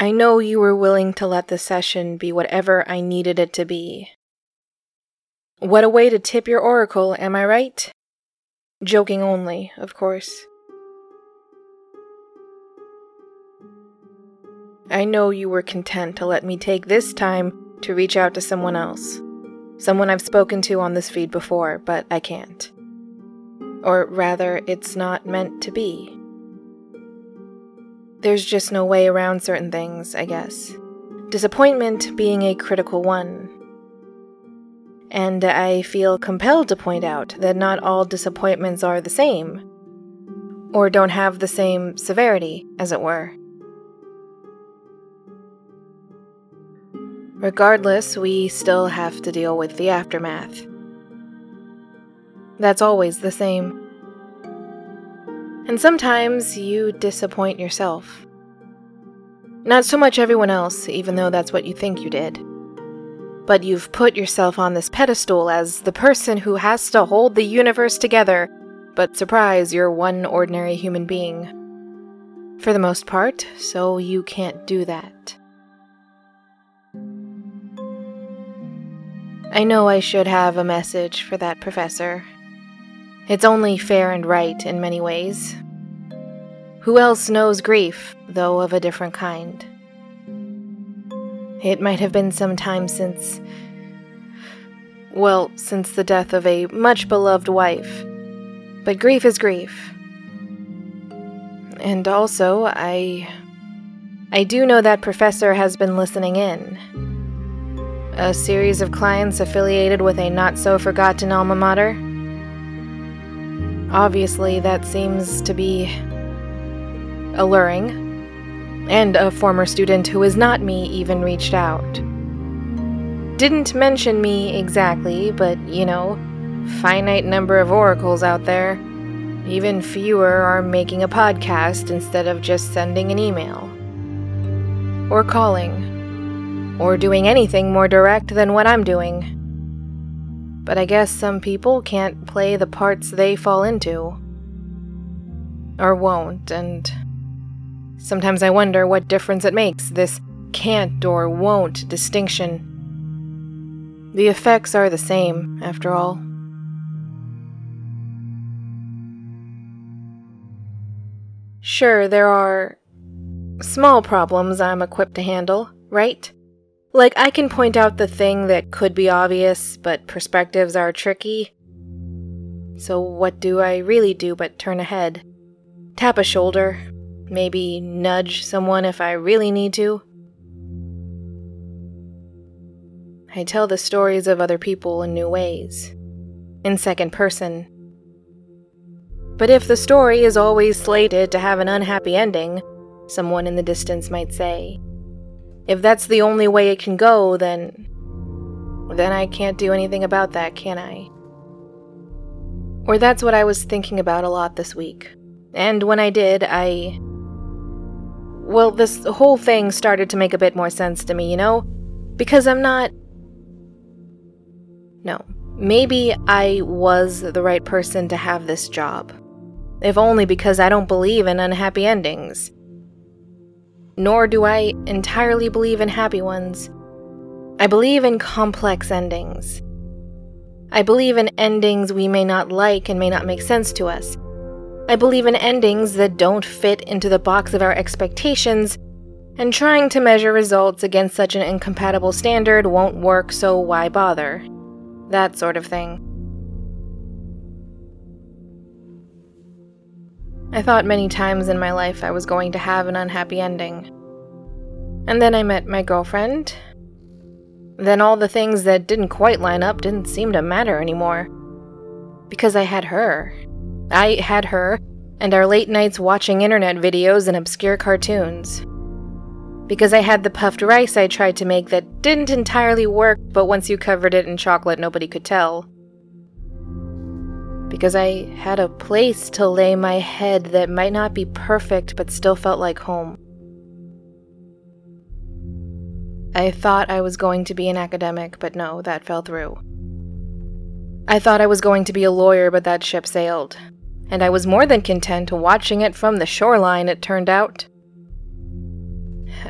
I know you were willing to let the session be whatever I needed it to be. What a way to tip your oracle, am I right? Joking only, of course. I know you were content to let me take this time to reach out to someone else. Someone I've spoken to on this feed before, but I can't. Or rather, it's not meant to be. There's just no way around certain things, I guess. Disappointment being a critical one. And I feel compelled to point out that not all disappointments are the same, or don't have the same severity, as it were. Regardless, we still have to deal with the aftermath. That's always the same. And sometimes you disappoint yourself. Not so much everyone else, even though that's what you think you did. But you've put yourself on this pedestal as the person who has to hold the universe together, but surprise, you're one ordinary human being. For the most part, so you can't do that. I know I should have a message for that professor. It's only fair and right in many ways. Who else knows grief, though of a different kind? It might have been some time since. Well, since the death of a much beloved wife. But grief is grief. And also, I. I do know that professor has been listening in a series of clients affiliated with a not so forgotten alma mater? Obviously, that seems to be alluring. And a former student who is not me even reached out. Didn't mention me exactly, but you know, finite number of oracles out there. Even fewer are making a podcast instead of just sending an email. Or calling or doing anything more direct than what I'm doing. But I guess some people can't play the parts they fall into. Or won't, and sometimes I wonder what difference it makes, this can't or won't distinction. The effects are the same, after all. Sure, there are small problems I'm equipped to handle, right? Like, I can point out the thing that could be obvious, but perspectives are tricky. So, what do I really do but turn ahead? Tap a shoulder, maybe nudge someone if I really need to? I tell the stories of other people in new ways, in second person. But if the story is always slated to have an unhappy ending, someone in the distance might say, if that's the only way it can go, then. then I can't do anything about that, can I? Or that's what I was thinking about a lot this week. And when I did, I. Well, this whole thing started to make a bit more sense to me, you know? Because I'm not. No. Maybe I was the right person to have this job. If only because I don't believe in unhappy endings nor do I entirely believe in happy ones. I believe in complex endings. I believe in endings we may not like and may not make sense to us. I believe in endings that don't fit into the box of our expectations, and trying to measure results against such an incompatible standard won't work, so why bother? That sort of thing. I thought many times in my life I was going to have an unhappy ending. And then I met my girlfriend. Then all the things that didn't quite line up didn't seem to matter anymore. Because I had her. I had her, and our late nights watching internet videos and obscure cartoons. Because I had the puffed rice I tried to make that didn't entirely work, but once you covered it in chocolate, nobody could tell because I had a place to lay my head that might not be perfect but still felt like home. I thought I was going to be an academic, but no, that fell through. I thought I was going to be a lawyer, but that ship sailed. And I was more than content watching it from the shoreline, it turned out.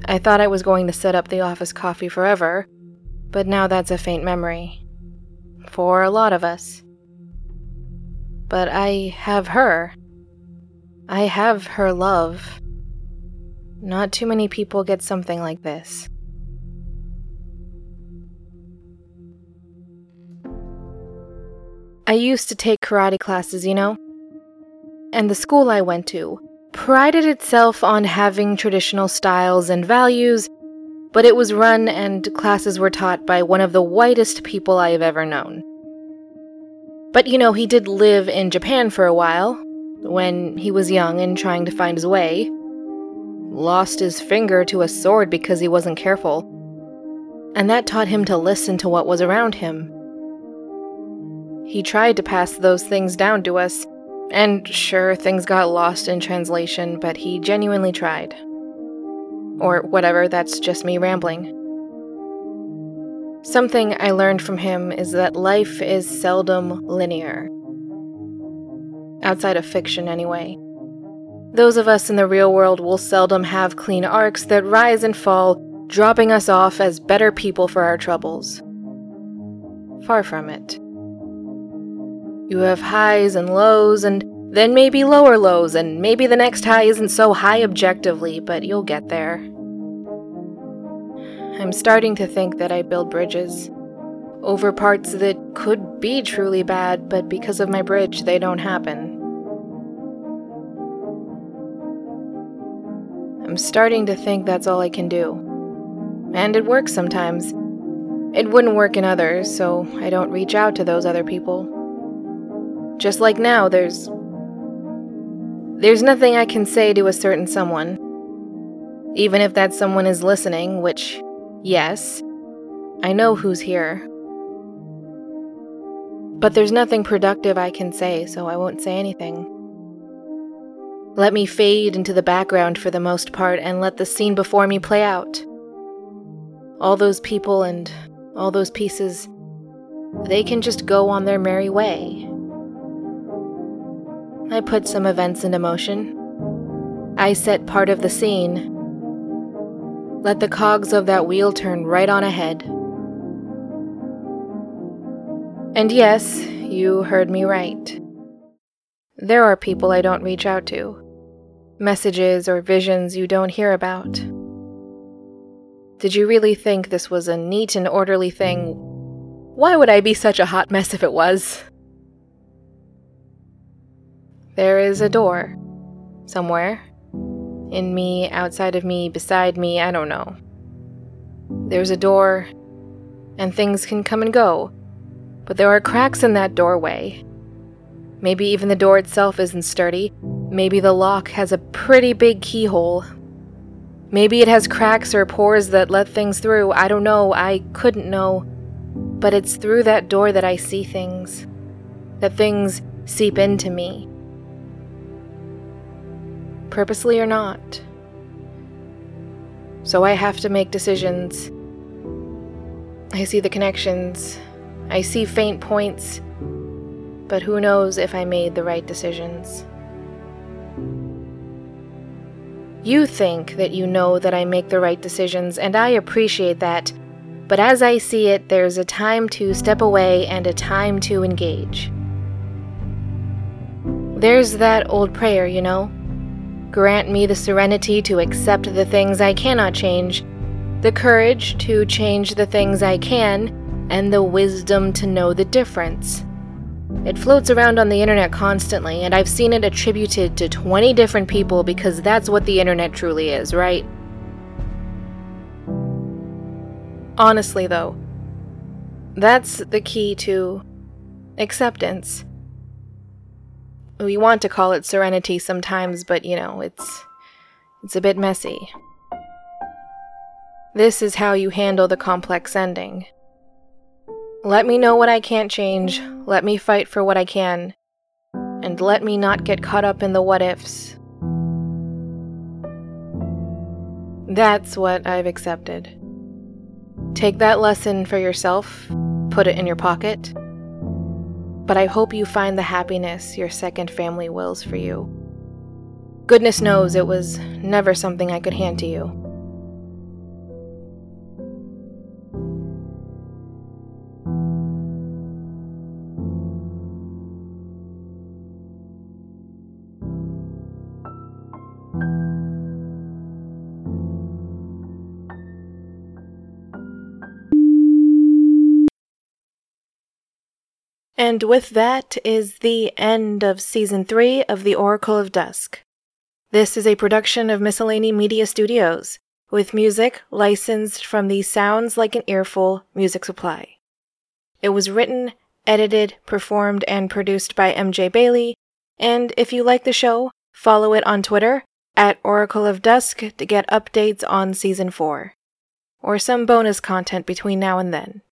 I thought I was going to set up the office coffee forever, but now that's a faint memory. For a lot of us. But I have her. I have her love. Not too many people get something like this. I used to take karate classes, you know? And the school I went to prided itself on having traditional styles and values, but it was run and classes were taught by one of the whitest people I have ever known. But you know, he did live in Japan for a while, when he was young and trying to find his way. Lost his finger to a sword because he wasn't careful. And that taught him to listen to what was around him he tried to pass those things down to us, and sure, things got lost in translation, but he genuinely tried. Or whatever, that's just me rambling. Something I learned from him is that life is seldom linear. Outside of fiction, anyway. Those of us in the real world will seldom have clean arcs that rise and fall, dropping us off as better people for our troubles. Far from it. You have highs and lows, and then maybe lower lows, and maybe the next high isn't so high objectively, but you'll get there. I'm starting to think that I build bridges over parts that could be truly bad, but because of my bridge, they don't happen. I'm starting to think that's all I can do. And it works sometimes. It wouldn't work in others, so I don't reach out to those other people. Just like now, there's. There's nothing I can say to a certain someone. Even if that someone is listening, which, yes, I know who's here. But there's nothing productive I can say, so I won't say anything. Let me fade into the background for the most part and let the scene before me play out. All those people and all those pieces, they can just go on their merry way. I put some events into motion. I set part of the scene. Let the cogs of that wheel turn right on ahead. And yes, you heard me right. There are people I don't reach out to, messages or visions you don't hear about. Did you really think this was a neat and orderly thing? Why would I be such a hot mess if it was? There is a door. Somewhere. In me, outside of me, beside me, I don't know. There's a door, and things can come and go, but there are cracks in that doorway. Maybe even the door itself isn't sturdy. Maybe the lock has a pretty big keyhole. Maybe it has cracks or pores that let things through. I don't know. I couldn't know. But it's through that door that I see things. That things seep into me purposely or not. So I have to make decisions. I see the connections, I see faint points, but who knows if I made the right decisions. You think that you know that I make the right decisions, and I appreciate that, but as I see it, there's a time to step away and a time to engage. There's that old prayer, you know Grant me the serenity to accept the things I cannot change, the courage to change the things I can, and the wisdom to know the difference. It floats around on the internet constantly, and I've seen it attributed to 20 different people because that's what the internet truly is, right? Honestly, though, that's the key to acceptance we want to call it serenity sometimes, but you know, it's it's a bit messy. This is how you handle the complex ending. Let me know what I can't change, let me fight for what I can, and let me not get caught up in the what ifs. That's what I've accepted. Take that lesson for yourself, put it in your pocket, but I hope you find the happiness your second family wills for you. Goodness knows it was never something I could hand to you. And with that is the end of Season 3 of The Oracle of Dusk. This is a production of Miscellany Media Studios, with music licensed from the Sounds Like an Earful music supply. It was written, edited, performed, and produced by MJ Bailey, and if you like the show, follow it on Twitter at Oracle of Dusk to get updates on Season 4, or some bonus content between now and then.